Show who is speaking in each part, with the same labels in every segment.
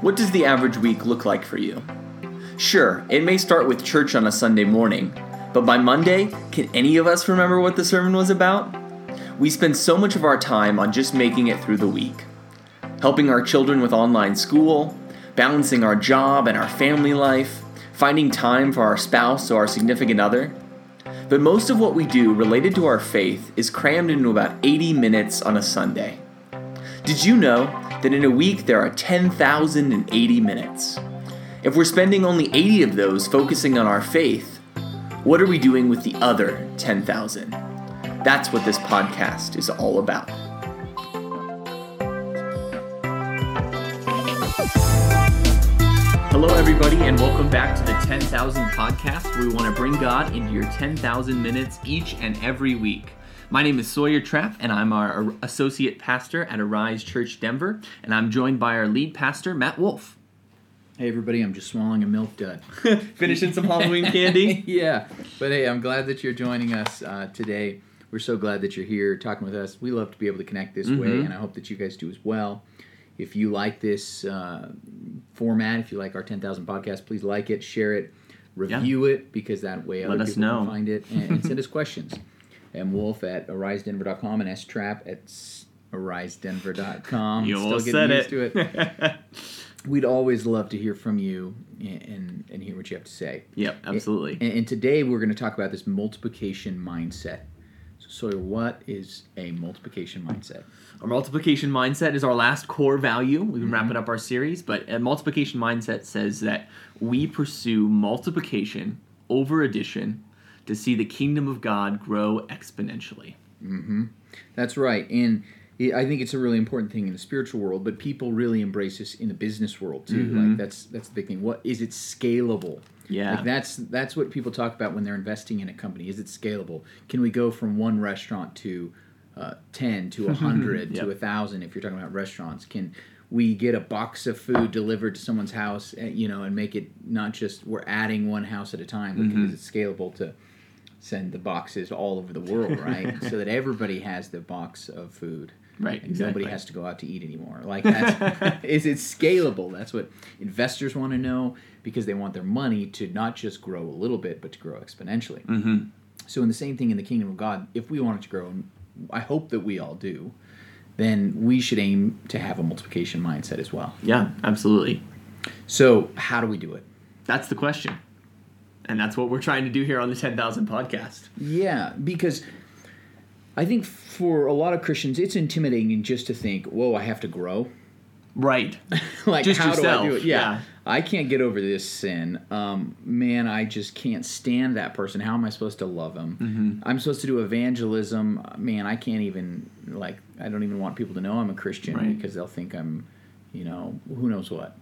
Speaker 1: What does the average week look like for you? Sure, it may start with church on a Sunday morning, but by Monday, can any of us remember what the sermon was about? We spend so much of our time on just making it through the week. Helping our children with online school, balancing our job and our family life, finding time for our spouse or our significant other. But most of what we do related to our faith is crammed into about 80 minutes on a Sunday. Did you know that in a week there are 10,080 minutes? If we're spending only 80 of those focusing on our faith, what are we doing with the other 10,000? That's what this podcast is all about. Hello, everybody, and welcome back to the 10,000 podcast, where we want to bring God into your 10,000 minutes each and every week. My name is Sawyer Trapp, and I'm our associate pastor at Arise Church Denver, and I'm joined by our lead pastor, Matt Wolf.
Speaker 2: Hey everybody, I'm just swallowing a milk dud.
Speaker 1: Finishing some Halloween candy?
Speaker 2: yeah, but hey, I'm glad that you're joining us uh, today. We're so glad that you're here talking with us. We love to be able to connect this
Speaker 1: Mm-hmm.
Speaker 2: way, and I hope that you guys do as well. If you like this uh, format, if you like our 10,000 podcast, please like it, share it, review it, because that way other
Speaker 1: Let us
Speaker 2: people
Speaker 1: know.
Speaker 2: can find it, and, and send us questions. M Wolf at arisedenver.com and S Trapp at arisedenver.com.
Speaker 1: You
Speaker 2: Still getting
Speaker 1: said
Speaker 2: used
Speaker 1: it.
Speaker 2: to it. We'd always love to hear from you and, and, hear what you have to say.
Speaker 1: yep, absolutely.
Speaker 2: And, and today we're going to talk about this multiplication mindset. So, Sawyer, what is a multiplication mindset?
Speaker 1: Our multiplication mindset is our last core value. We've been
Speaker 2: Mm-hmm.
Speaker 1: wrapping up our series, but a multiplication mindset says that we pursue multiplication over addition to see the kingdom of God grow exponentially. Mm-hmm.
Speaker 2: That's right. And I think it's a really important thing in the spiritual world, but people really embrace this in the business world too. Like that's that's the big thing. What is it scalable?
Speaker 1: Yeah.
Speaker 2: Like that's that's what people talk about when they're investing in a company. Is it scalable? Can we go from one restaurant to uh, ten to a hundred
Speaker 1: Yep.
Speaker 2: to a thousand? If you're talking about restaurants, can we get a box of food delivered to someone's house? uh, You know, and make it not just we're adding one house at a time, but is it scalable to send the boxes all over the world, right? so that everybody has the box of food.
Speaker 1: Right,
Speaker 2: And
Speaker 1: exactly.
Speaker 2: nobody has to go out to eat anymore. Like that's is it scalable? That's what investors want to know because they want their money to not just grow a little bit, but to grow exponentially.
Speaker 1: Mm-hmm.
Speaker 2: So in the same thing in the kingdom of God, if we want it to grow, and I hope that we all do, then we should aim to have a multiplication mindset as well.
Speaker 1: Yeah, absolutely.
Speaker 2: So how do we do it?
Speaker 1: That's the question. And that's what we're trying to do here on the 10,000 podcast.
Speaker 2: Yeah, because I think for a lot of Christians, it's intimidating just to think, "Whoa, I have to grow."
Speaker 1: Right.
Speaker 2: like
Speaker 1: Just
Speaker 2: how do I do it? Yeah.
Speaker 1: yeah.
Speaker 2: I can't get over this sin. Um, man, I just can't stand that person. How am I supposed to love him?
Speaker 1: Mm-hmm.
Speaker 2: I'm supposed to do evangelism. Man, I can't even like. I don't even want people to know I'm a Christian
Speaker 1: Right.
Speaker 2: because they'll think I'm, you know, who knows what.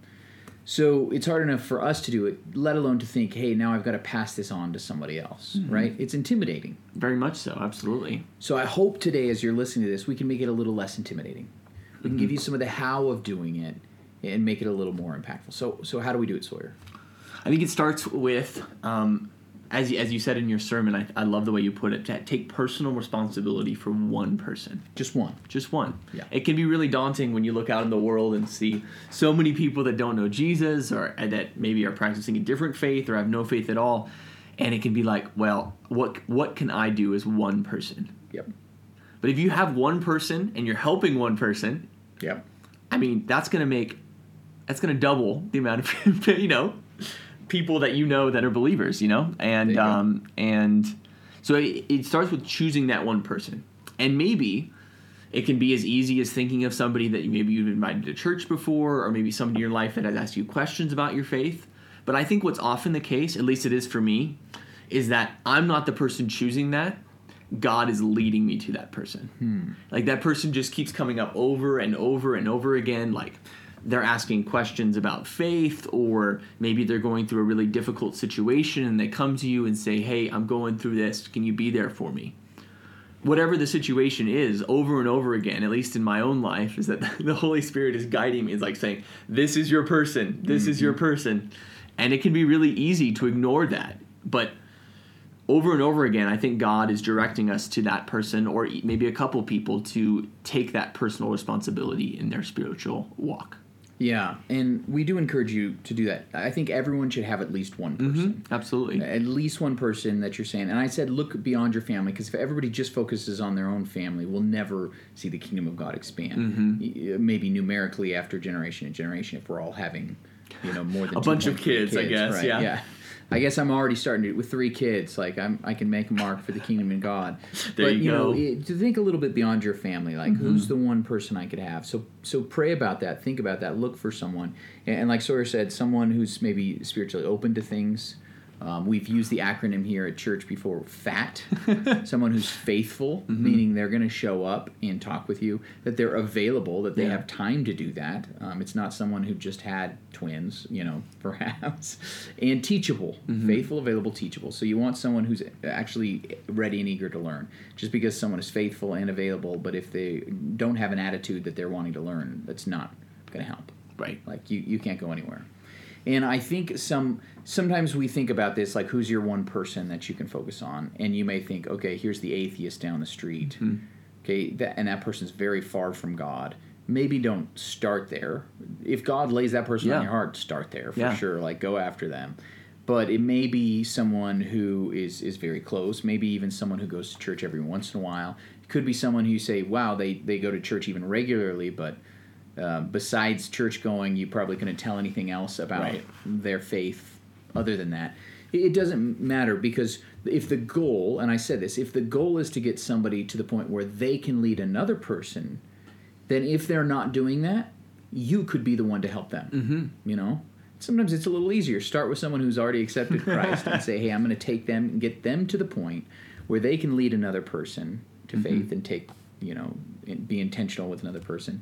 Speaker 2: So it's hard enough for us to do it, let alone to think, hey, now I've got to pass this on to somebody else,
Speaker 1: Mm-hmm.
Speaker 2: right? It's intimidating.
Speaker 1: Very much so, absolutely.
Speaker 2: So I hope today, as you're listening to this, we can make it a little less intimidating. We can give you some of the how of doing it and make it a little more impactful. So, so how do we do it, Sawyer?
Speaker 1: I think it starts with, um, as, you, as you said in your sermon, I, I love the way you put it, to take personal responsibility for one person.
Speaker 2: Just one.
Speaker 1: Just one.
Speaker 2: Yeah.
Speaker 1: It can be really daunting when you look out in the world and see so many people that don't know Jesus or uh, that maybe are practicing a different faith or have no faith at all. And it can be like, well, what what can I do as one person?
Speaker 2: Yep.
Speaker 1: But if you have one person and you're helping one person,
Speaker 2: Yep.
Speaker 1: I mean, that's going to make that's going to double the amount of you know people that you know that are believers, you know, and
Speaker 2: you
Speaker 1: um, and so it, it starts with choosing that one person, and maybe it can be as easy as thinking of somebody that maybe you've invited to church before, or maybe somebody in your life that has asked you questions about your faith. But I think what's often the case, at least it is for me, is that I'm not the person choosing that. God is leading me to that person. Like that person just keeps coming up over and over and over again. Like they're asking questions about faith, or maybe they're going through a really difficult situation and they come to you and say, Hey, I'm going through this. Can you be there for me? Whatever the situation is, over and over again, at least in my own life, is that the Holy Spirit is guiding me. It's like saying, This is your person. This is your mm-hmm. person. And it can be really easy to ignore that. But over and over again, I think God is directing us to that person or maybe a couple people to take that personal responsibility in their spiritual walk.
Speaker 2: Yeah, and we do encourage you to do that. I think everyone should have at least one person.
Speaker 1: Absolutely.
Speaker 2: At least one person that you're saying. And I said, look beyond your family, because if everybody just focuses on their own family, we'll never see the kingdom of God expand.
Speaker 1: Mm-hmm.
Speaker 2: Maybe numerically after generation and generation, if we're all having, you know, more than
Speaker 1: A bunch of
Speaker 2: 2.3
Speaker 1: kids, I guess,
Speaker 2: right,
Speaker 1: yeah.
Speaker 2: yeah. I guess I'm already starting to with three kids. Like I'm, I can make a mark for the kingdom of God.
Speaker 1: There
Speaker 2: but
Speaker 1: you
Speaker 2: know,
Speaker 1: go.
Speaker 2: it- to think a little bit beyond your family, like mm-hmm. who's the one person I could have. So, so pray about that. Think about that. Look for someone, and, and like Sawyer said, someone who's maybe spiritually open to things. Um, we've used the acronym here at church before FAT. someone who's faithful, meaning they're going to show up and talk with you, that they're available, that they
Speaker 1: Yeah.
Speaker 2: have time to do that. Um, it's not someone who just had twins, you know, perhaps. And teachable, faithful, available, teachable. So you want someone who's actually ready and eager to learn. Just because someone is faithful and available, but if they don't have an attitude that they're wanting to learn, that's not going to help.
Speaker 1: Right.
Speaker 2: Like you, you can't go anywhere. And I think some sometimes we think about this like who's your one person that you can focus on, and you may think, okay, here's the atheist down the street, mm-hmm. okay, that, and that person's very far from God. Maybe don't start there. If God lays that person
Speaker 1: Yeah.
Speaker 2: on your heart, start there for
Speaker 1: Yeah.
Speaker 2: sure. Like go after them. But it may be someone who is is very close. Maybe even someone who goes to church every once in a while. It could be someone who you say, wow, they they go to church even regularly, but uh, besides church going, you probably couldn't tell anything else about
Speaker 1: Right.
Speaker 2: their faith other than that. It, doesn't matter because if the goal, and I said this, if the goal is to get somebody to the point where they can lead another person, then if they're not doing that, you could be the one to help them. Mm-hmm. You know, sometimes it's a little easier. Start with someone who's already accepted Christ and say, "Hey, I'm going to take them and get them to the point where they can lead another person to faith and take, you know, and be intentional with another person."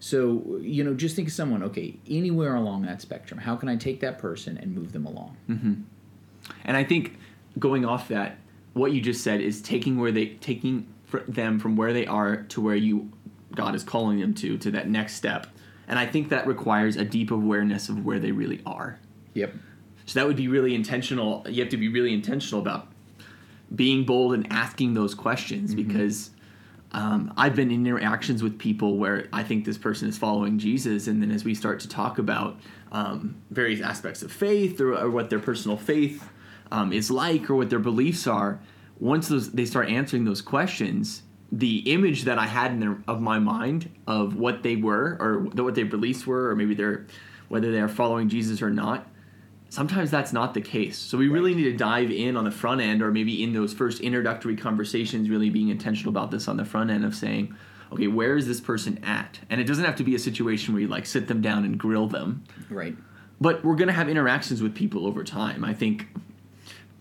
Speaker 2: So, you know, just think of someone, okay, anywhere along that spectrum, how can I take that person and move them along? Mm-hmm.
Speaker 1: And I think going off that, what you just said is taking where they taking fr- them from where they are to where you God is calling them to to that next step. And I think that requires a deep awareness of where they really are.
Speaker 2: Yep.
Speaker 1: So that would be really intentional. You have to be really intentional about being bold and asking those questions mm-hmm. because um, I've been in interactions with people where I think this person is following Jesus, and then as we start to talk about um, various aspects of faith or, or what their personal faith um, is like or what their beliefs are, once those they start answering those questions, the image that I had in their, of my mind of what they were or what their beliefs were, or maybe they're whether they are following Jesus or not, sometimes that's not the case. So we really need to dive in on the front end, or maybe in those first introductory conversations, really being intentional about this on the front end of saying, okay, where is this person at? And it doesn't have to be a situation where you like sit them down and grill them,
Speaker 2: Right.
Speaker 1: but we're going to have interactions with people over time. I think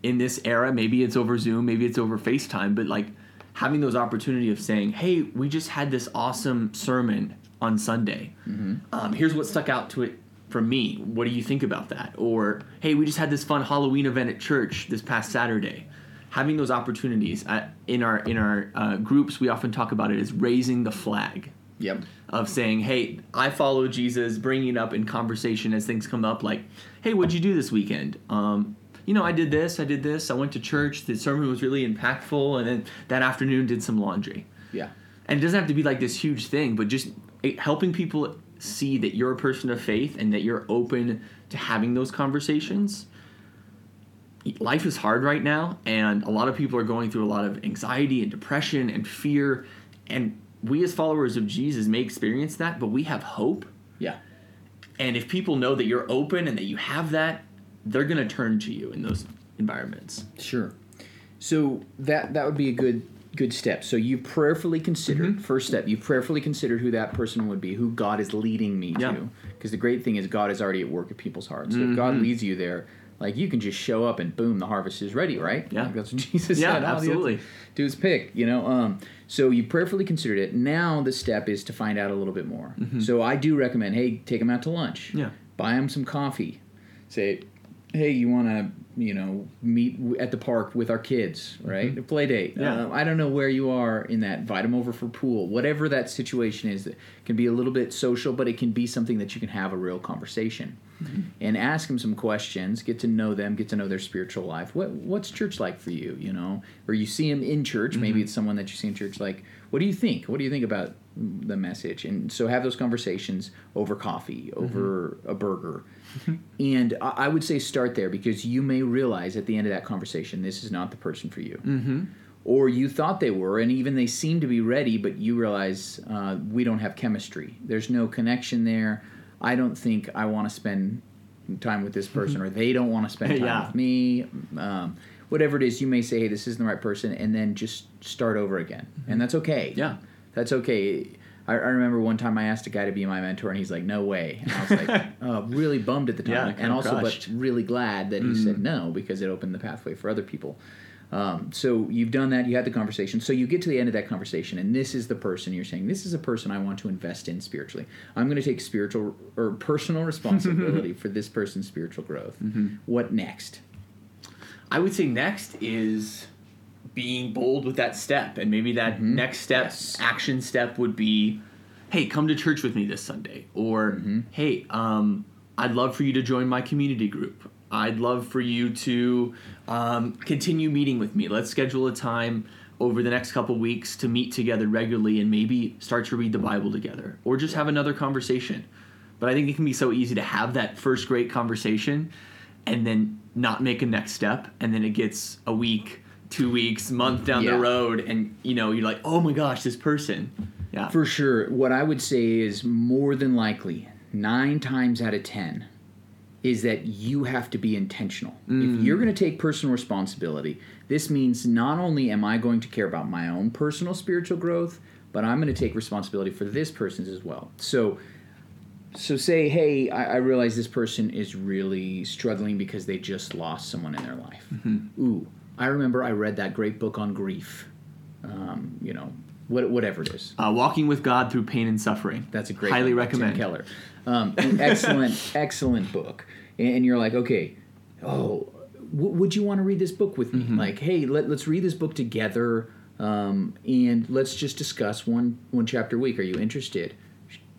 Speaker 1: in this era, maybe it's over Zoom, maybe it's over FaceTime, but like having those opportunity of saying, hey, we just had this awesome sermon on Sunday. Um, here's what stuck out to it from me. What do you think about that? Or hey, we just had this fun Halloween event at church this past Saturday. Having those opportunities at, in our in our uh, groups, we often talk about it as raising the flag
Speaker 2: Yep.
Speaker 1: of saying, "Hey, I follow Jesus," bringing it up in conversation as things come up, like, "Hey, what'd you do this weekend?" Um, you know, I did this, I did this, I went to church. The sermon was really impactful, and then that afternoon did some laundry.
Speaker 2: Yeah.
Speaker 1: And it doesn't have to be like this huge thing, but just helping people see that you're a person of faith and that you're open to having those conversations. Life is hard right now, and a lot of people are going through a lot of anxiety and depression and fear. And we, as followers of Jesus, may experience that, but we have hope.
Speaker 2: Yeah.
Speaker 1: And if people know that you're open and that you have that, they're going to turn to you in those environments.
Speaker 2: Sure. So that that would be a good good step. So you prayerfully considered
Speaker 1: Mm-hmm.
Speaker 2: first step. You prayerfully considered who that person would be, who God is leading me
Speaker 1: Yeah.
Speaker 2: to. Because the great thing is God is already at work at people's hearts. So if God
Speaker 1: Mm-hmm.
Speaker 2: leads you there, like you can just show up and boom, the harvest is ready, right?
Speaker 1: Yeah.
Speaker 2: Like that's what Jesus
Speaker 1: Yeah,
Speaker 2: said. All you have to
Speaker 1: absolutely.
Speaker 2: Do is pick, you know. Um, so you prayerfully considered it. Now the step is to find out a little bit more. So I do recommend, hey, take them out to lunch.
Speaker 1: Mm-hmm. Yeah.
Speaker 2: Buy them some coffee. Say, hey, you want to, you know, meet at the park with our kids, right? A play date.
Speaker 1: Mm-hmm. Yeah.
Speaker 2: Uh, I don't know where you are in that. Invite them over for pool. Whatever that situation is, it can be a little bit social, but it can be something that you can have a real conversation. And ask them some questions. Get to know them. Get to know their spiritual life. What what's church like for you? You know, or you see them in church. Maybe it's someone that you see in church. Like, what do you think? What do you think about the message? And so have those conversations over coffee, over a burger. And I I would say start there because you may realize at the end of that conversation, this is not the person for you. Mm-hmm. Or you thought they were, and even they seem to be ready, but you realize uh, we don't have chemistry. There's no connection there. I don't think I want to spend time with this person, or they don't want to spend time
Speaker 1: Yeah.
Speaker 2: with me. Um, whatever it is, you may say, hey, this isn't the right person, and then just start over again. And that's okay.
Speaker 1: Yeah.
Speaker 2: That's okay. I, I remember one time I asked a guy to be my mentor, and he's like, "No way." And I was like, uh, really bummed at the time,
Speaker 1: Yeah,
Speaker 2: and also
Speaker 1: crushed.
Speaker 2: but really glad that he said no because it opened the pathway for other people. Um, so you've done that. You had the conversation. So you get to the end of that conversation, and this is the person you're saying. This is a person I want to invest in spiritually. I'm going to take spiritual or personal responsibility for this person's spiritual growth. What next?
Speaker 1: I would say next is being bold with that step, and maybe that next step,
Speaker 2: Yes.
Speaker 1: action step, would be, "Hey, come to church with me this Sunday," or "Hey, um, I'd love for you to join my community group. I'd love for you to um, continue meeting with me. Let's schedule a time." Over the next couple weeks, to meet together regularly and maybe start to read the Bible together, or just have another conversation. But I think it can be so easy to have that first great conversation and then not make a next step and then it gets a week two weeks month down
Speaker 2: Yeah.
Speaker 1: the road and you know you're like oh my gosh this person yeah
Speaker 2: For sure. What I would say is more than likely, nine times out of ten, is that you have to be intentional. If you're going to take personal responsibility, this means not only am I going to care about my own personal spiritual growth, but I'm going to take responsibility for this person's as well. So, so say, hey, I, I realize this person is really struggling because they just lost someone in their life. Ooh, I remember I read that great book on grief. Um, you know, what, whatever it is.
Speaker 1: uh, walking with god through pain and suffering
Speaker 2: That's a great
Speaker 1: highly
Speaker 2: one by Tim
Speaker 1: recommend
Speaker 2: Keller. Um, excellent, excellent book. And you're like, okay, oh, w- would you want to read this book with me?
Speaker 1: Mm-hmm.
Speaker 2: Like, hey, let, let's read this book together, um, and let's just discuss one one chapter a week. Are you interested?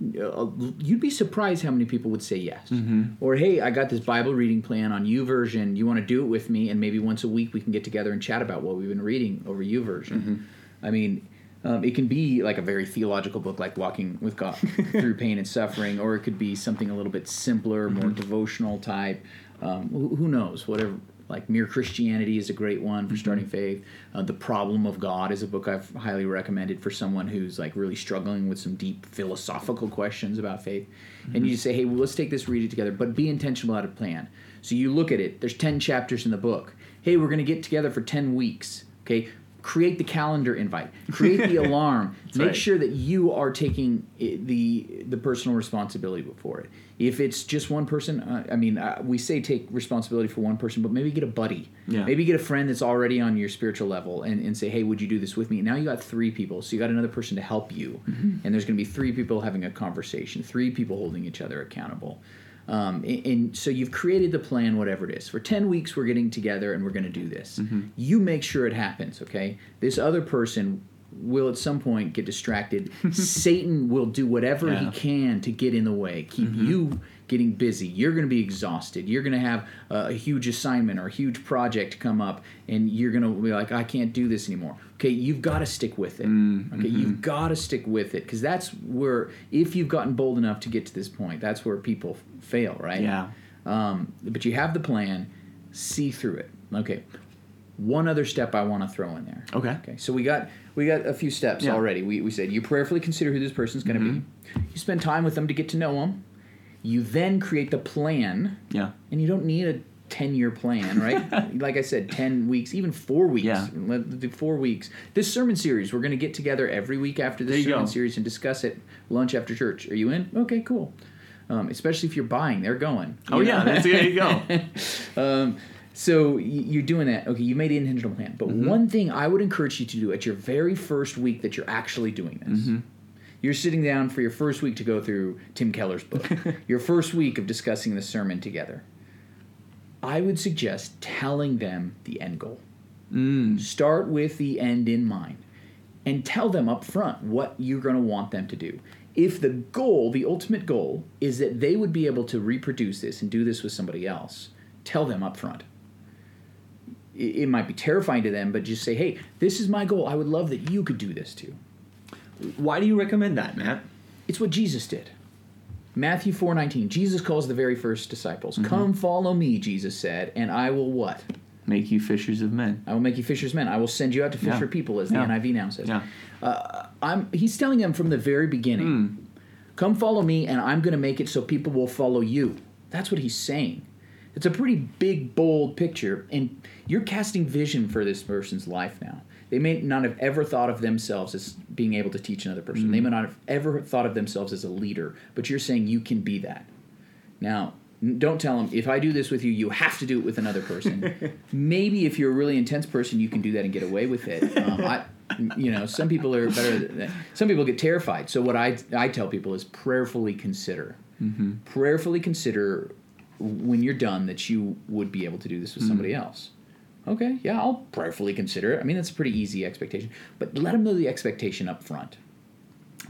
Speaker 2: Uh, You'd be surprised how many people would say yes.
Speaker 1: Mm-hmm.
Speaker 2: Or hey, I got this Bible reading plan on YouVersion. You want to do it with me? And maybe once a week we can get together and chat about what we've been reading over YouVersion.
Speaker 1: Mm-hmm.
Speaker 2: I mean, um, it can be like a very theological book, like Walking with God Through Pain and Suffering, or it could be something a little bit simpler, more
Speaker 1: Mm-hmm.
Speaker 2: devotional type. Um, who, who knows? Whatever. Like Mere Christianity is a great one for starting faith. Uh, the Problem of God is a book I've highly recommended for someone who's like really struggling with some deep philosophical questions about faith. And you just say, hey, well, let's take this, read it together, but be intentional about a plan. So you look at it. There's ten chapters in the book. Hey, we're going to get together for ten weeks. Okay, create the calendar invite create the alarm make
Speaker 1: right.
Speaker 2: sure that you are taking the the personal responsibility for it. If it's just one person uh, i mean uh, we say take responsibility for one person but maybe get a buddy.
Speaker 1: Yeah.
Speaker 2: maybe get a friend that's already on your spiritual level and, and say hey would you do this with me? Now you got three people so you got another person to help you. And there's going to be three people having a conversation three people holding each other accountable um, and, and so you've created the plan, whatever it is. For 10 weeks, we're getting together and we're going to do this. You make sure it happens, okay? This other person will at some point get distracted. Satan will do whatever he can to get in the way, keep you getting busy. You're going to be exhausted. You're going to have a, a huge assignment or a huge project come up, and you're going to be like, I can't do this anymore. Okay, you've got to stick with it. Mm, okay, you've mm-hmm. got to stick with it because that's where, if you've gotten bold enough to get to this point, that's where people fail, right?
Speaker 1: yeah
Speaker 2: Um, but you have the plan, see through it. Okay. One other step I want to throw in there.
Speaker 1: okay
Speaker 2: Okay, so we got we got a few steps
Speaker 1: Yeah.
Speaker 2: already. We, we said you prayerfully consider who this person's going to be. Mm-hmm. You spend time with them to get to know them. You then create the plan,
Speaker 1: yeah
Speaker 2: and you don't need a ten year plan, right? like I said, ten weeks, even four weeks.
Speaker 1: Yeah.
Speaker 2: Let do four weeks. This sermon series, we're going to get together every week after this sermon
Speaker 1: go.
Speaker 2: series and discuss it. Lunch after church. Are you in? Okay, cool. Um, especially if you're buying, they're going.
Speaker 1: oh yeah that's, there you go
Speaker 2: um, so you're doing that. Okay, you made an intentional plan. But
Speaker 1: Mm-hmm.
Speaker 2: one thing I would encourage you to do at your very first week that you're actually doing this.
Speaker 1: Mm-hmm.
Speaker 2: You're sitting down for your first week to go through Tim Keller's book. your first week of discussing the sermon together. I would suggest telling them the end goal.
Speaker 1: mm.
Speaker 2: Start with the end in mind. and tell them up front what you're going to want them to do. If the goal, the ultimate goal, is that they would be able to reproduce this and do this with somebody else, tell them up front. It, it might be terrifying to them, but just say, hey, this is my goal. I would love that you could do this too.
Speaker 1: Why do you recommend that, Matt?
Speaker 2: It's what Jesus did. Matthew 4:19. Jesus calls the very first disciples. Come follow me, Jesus said, and I will what?
Speaker 1: Make you fishers of men.
Speaker 2: I will make you fishers of men. I will send you out to fish
Speaker 1: Yeah.
Speaker 2: for people, as the NIV now says.
Speaker 1: Yeah.
Speaker 2: Uh, I'm, he's telling them from the very beginning,
Speaker 1: Hmm.
Speaker 2: come follow me, and I'm going to make it so people will follow you. That's what he's saying. It's a pretty big, bold picture, and you're casting vision for this person's life now. They may not have ever thought of themselves as being able to teach another person.
Speaker 1: Hmm.
Speaker 2: They may not have ever thought of themselves as a leader, but you're saying you can be that. Now, don't tell them if I do this with you, you have to do it with another person. Maybe if you're a really intense person, you can do that and get away with it. Um, I, you know, some people are better. Than. Some people get terrified. So what I I tell people is prayerfully consider, prayerfully consider when you're done that you would be able to do this with somebody else. Okay, yeah, I'll prayerfully consider it. I mean, that's a pretty easy expectation, but let them know the expectation up front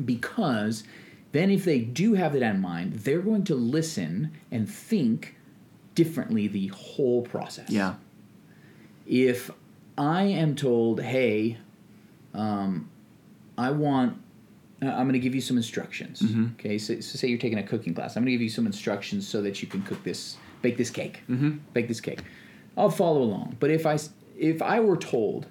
Speaker 2: because then if they do have that in mind, they're going to listen and think differently the whole process.
Speaker 1: Yeah.
Speaker 2: If I am told, hey, um, I want, uh, I'm going to give you some instructions. Okay, so, so say you're taking a cooking class. I'm going to give you some instructions so that you can cook this, bake this cake, mm-hmm. bake this cake. I'll follow along. But if I if I were told,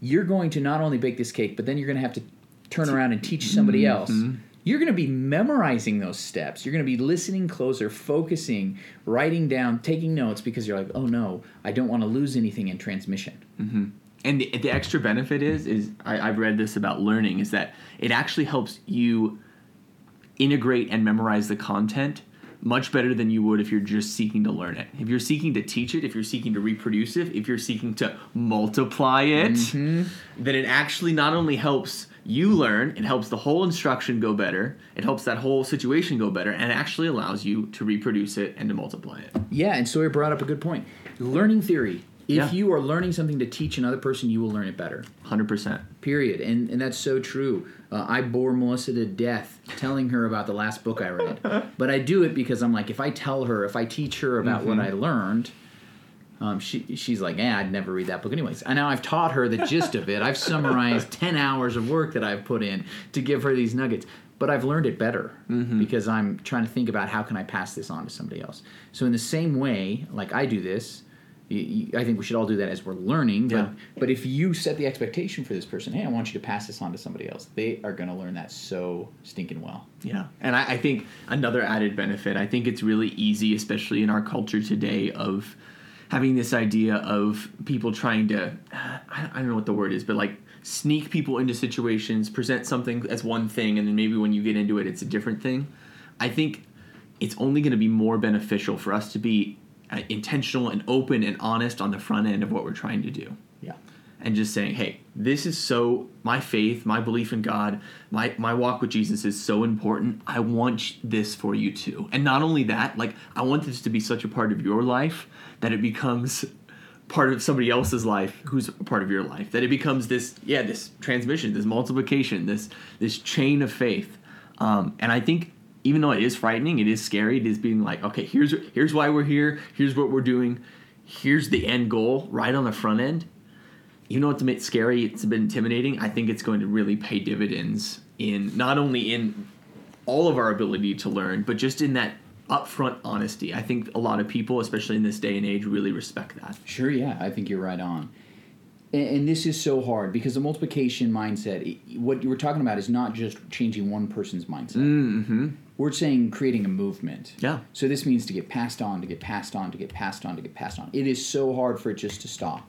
Speaker 2: you're going to not only bake this cake, but then you're going to have to turn around and teach somebody mm-hmm. else. You're going to be memorizing those steps. You're going to be listening closer, focusing, writing down, taking notes because you're like, oh no, I don't want to lose anything in transmission. Mm-hmm.
Speaker 1: And the, the extra benefit is is I, I've read this about learning is that it actually helps you integrate and memorize the content much better than you would if you're just seeking to learn it. If you're seeking to teach it, if you're seeking to reproduce it, if you're seeking to multiply it, mm-hmm. then it actually not only helps you learn, it helps the whole instruction go better, it helps that whole situation go better, and it actually allows you to reproduce it and to multiply it.
Speaker 2: Yeah, and Sawyer brought up a good point. Learning theory. If
Speaker 1: Yeah.
Speaker 2: you are learning something to teach another person, you will learn it better.
Speaker 1: 100%.
Speaker 2: Period. And and that's so true. Uh, I bore Melissa to death telling her about the last book I read, but I do it because I'm like, if I tell her, if I teach her about what I learned, um, she she's like, yeah, I'd never read that book anyways. And now I've taught her the gist of it. I've summarized ten hours of work that I've put in to give her these nuggets. But I've learned it better because I'm trying to think about how can I pass this on to somebody else. So in the same way, like I do this, I think we should all do that as we're learning. But
Speaker 1: Yeah.
Speaker 2: but if you set the expectation for this person, hey, I want you to pass this on to somebody else, they are going to learn that so stinking well.
Speaker 1: Yeah, and I, I think another added benefit. I think it's really easy, especially in our culture today, of having this idea of people trying to I I don't know what the word is, but like sneak people into situations, present something as one thing, and then maybe when you get into it, it's a different thing. I think it's only going to be more beneficial for us to be uh, intentional and open and honest on the front end of what we're trying to do
Speaker 2: Yeah.
Speaker 1: and just saying, "Hey, this is so my faith, my belief in God, my my walk with Jesus is so important. I want this for you too." And not only that, like I want this to be such a part of your life that it becomes part of somebody else's life who's a part of your life. That it becomes this yeah, this transmission, this multiplication, this this chain of faith. Um, and I think even though it is frightening, it is scary. It is being like, okay, here's here's why we're here. Here's what we're doing. Here's the end goal right on the front end even though it's a bit scary, it's a bit intimidating. I think it's going to really pay dividends in not only in all of our ability to learn, but just in that upfront honesty. I think a lot of people, especially in this day and age, really respect that.
Speaker 2: Sure, yeah, I think you're right on. And, and this is so hard because the multiplication mindset, what you were talking about is not just changing one person's mindset.
Speaker 1: Mm-hmm.
Speaker 2: We're saying creating a movement.
Speaker 1: Yeah.
Speaker 2: So this means to get passed on, to get passed on, to get passed on, to get passed on. It is so hard for it just to stop.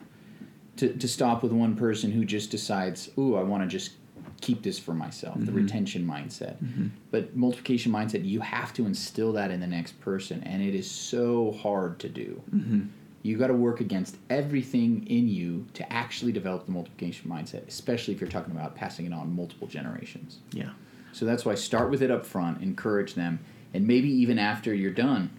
Speaker 2: To, to stop with one person who just decides, ooh, I want to just keep this for myself, the mm-hmm. retention mindset. Mm-hmm. But multiplication mindset, you have to instill that in the next person, and it is so hard to do. Mm-hmm. You got to work against everything in you to actually develop the multiplication mindset, especially if you're talking about passing it on multiple generations.
Speaker 1: Yeah.
Speaker 2: So that's why start with it up front, encourage them, and maybe even after you're done,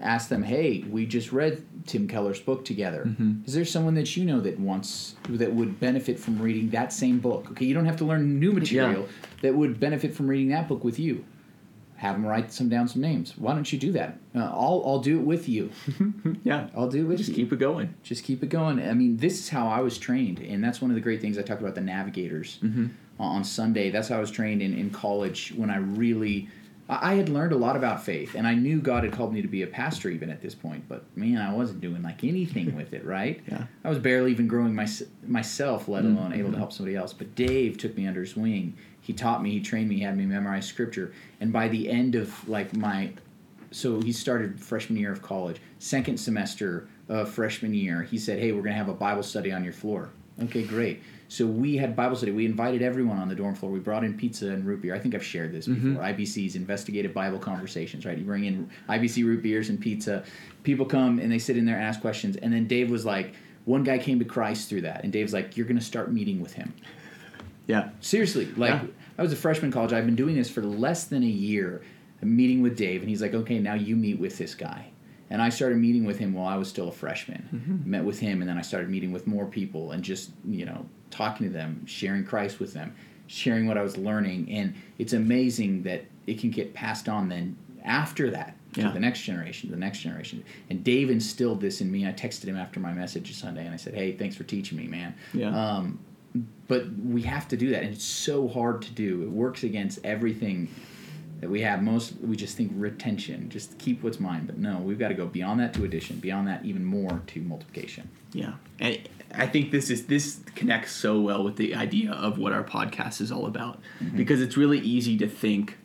Speaker 2: ask them, "Hey, we just read Tim Keller's book together.
Speaker 1: Mm-hmm.
Speaker 2: Is there someone that you know that wants that would benefit from reading that same book? Okay, you don't have to learn new material that would benefit from reading that book with you. Have them write some down some names. Why don't you do that? Uh, I'll I'll do it with you.
Speaker 1: Yeah.
Speaker 2: I'll do it with
Speaker 1: Just
Speaker 2: you.
Speaker 1: Just keep it going.
Speaker 2: just keep it going. I mean, this is how I was trained, and that's one of the great things I talked about the navigators
Speaker 1: Mm-hmm.
Speaker 2: on Sunday. That's how I was trained in, in college when I really. I had learned a lot about faith, and I knew God had called me to be a pastor even at this point. But man, I wasn't doing like anything with it, right?
Speaker 1: Yeah.
Speaker 2: I was barely even growing my, myself, let alone able to
Speaker 1: Mm-hmm.
Speaker 2: help somebody else. But Dave took me under his wing. He taught me, he trained me, he had me memorize scripture. And by the end of like my so he started freshman year of college. Second semester of freshman year, he said, "Hey, we're going to have a Bible study on your floor." Okay, great. So we had Bible study. We invited everyone on the dorm floor. We brought in pizza and root beer. I think I've shared this mm-hmm. before. IBC's investigative Bible conversations, right? You bring in IBC root beers and pizza. People come and they sit in there and ask questions. And then Dave was like, one guy came to Christ through that, and Dave's like, "You're going to start meeting with him."
Speaker 1: Yeah.
Speaker 2: Seriously, like
Speaker 1: Yeah.
Speaker 2: I was a freshman in college. I've been doing this for less than a year, I'm meeting with Dave, and he's like, "Okay, now you meet with this guy." And I started meeting with him while I was still a freshman. Met with him, and then I started meeting with more people and just you know talking to them, sharing Christ with them, sharing what I was learning, and it's amazing that it can get passed on then after that to
Speaker 1: Yeah.
Speaker 2: the next generation, to the next generation. And Dave instilled this in me. I texted him after my message Sunday, and I said, "Hey, thanks for teaching me, man."
Speaker 1: Yeah.
Speaker 2: Um, but we have to do that and it's so hard to do. It works against everything that we have. Most we just think retention just keep what's mine. But no we've got to go beyond that to addition beyond that even more to multiplication.
Speaker 1: Yeah, and I think this is this connects so well with the idea of what our podcast is all about. Mm-hmm. Because it's really easy to think,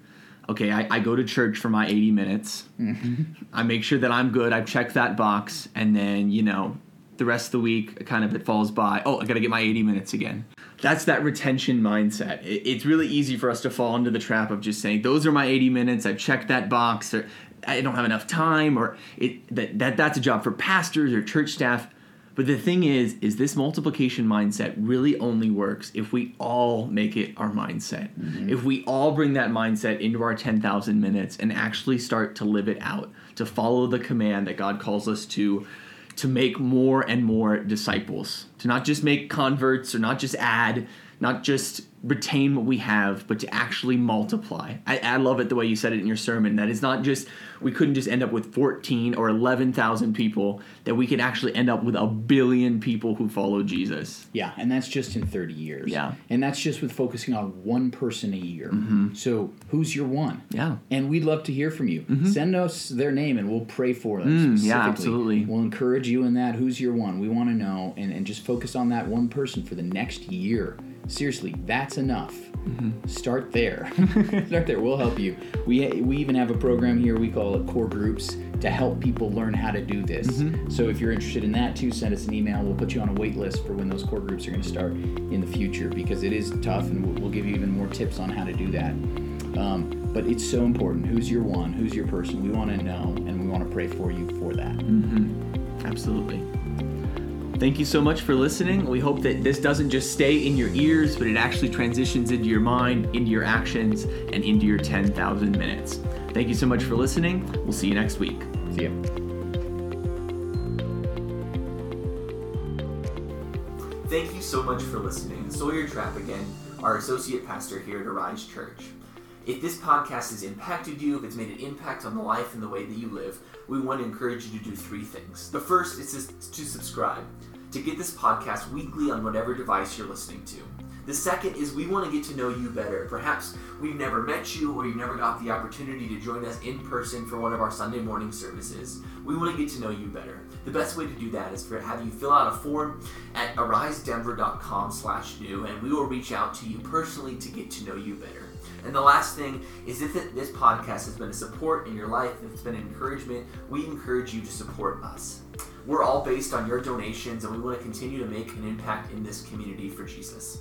Speaker 1: okay, I, I go to church for my eighty minutes, mm-hmm. I make sure that I'm good, I check that box, and then you know the rest of the week kind of it falls by. Oh, I got to get my eighty minutes again. That's that retention mindset. It, it's really easy for us to fall into the trap of just saying those are my eighty minutes. I've checked that box, or I don't have enough time, or it that, that that's a job for pastors or church staff. But the thing is, is this multiplication mindset really only works if we all make it our mindset. Mm-hmm. If we all bring that mindset into our 10,000 minutes and actually start to live it out, to follow the command that God calls us to, to make more and more disciples, to not just make converts or not just add, not just retain what we have, but to actually multiply. I, I love it the way you said it in your sermon. That it's not just we couldn't just end up with 14 or 11,000 people, that we could actually end up with a billion people who follow Jesus.
Speaker 2: yeah and that's just in 30 years
Speaker 1: Yeah.
Speaker 2: and that's just with focusing on one person a year so who's your one
Speaker 1: Yeah.
Speaker 2: and we'd love to hear from you send us their name and we'll pray for them
Speaker 1: Mm,
Speaker 2: specifically
Speaker 1: yeah, absolutely.
Speaker 2: we'll encourage you in that who's your one we want to know and, and just focus on that one person for the next year seriously that's enough. Mm-hmm. Start there. Start there. We'll help you. We we even have a program here we call it core groups to help people learn how to do this. Mm-hmm. So if you're interested in that too send us an email. We'll put you on a wait list for when those core groups are going to start in the future because it is tough and we'll, give you even more tips on how to do that. Um, but it's so important. Who's your one? Who's your person? We want to know and we want to pray for you for that. Mm-hmm.
Speaker 1: Absolutely. Thank you so much for listening. We hope that this doesn't just stay in your ears, but it actually transitions into your mind, into your actions, and into your 10,000 minutes. Thank you so much for listening. We'll see you next week.
Speaker 2: see ya.
Speaker 1: Thank you so much for listening. Sawyer Trapp again, our associate pastor here at Arise Church. If this podcast has impacted you, if it's made an impact on the life and the way that you live, we want to encourage you to do three things. The first is to- to subscribe, to get this podcast weekly on whatever device you're listening to. The second is we want to get to know you better. Perhaps we've never met you or you've never got the opportunity to join us in person for one of our Sunday morning services. We want to get to know you better. The best way to do that is for have you fill out a form at arisedenver.com slash new and we will reach out to you personally to get to know you better. And the last thing is if this podcast has been a support in your life, if it's been an encouragement, we encourage you to support us. We're all based on your donations and we want to continue to make an impact in this community for Jesus.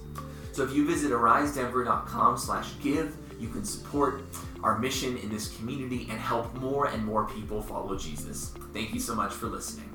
Speaker 1: So if you visit arisedenver.com slash give, you can support our mission in this community and help more and more people follow Jesus. Thank you so much for listening.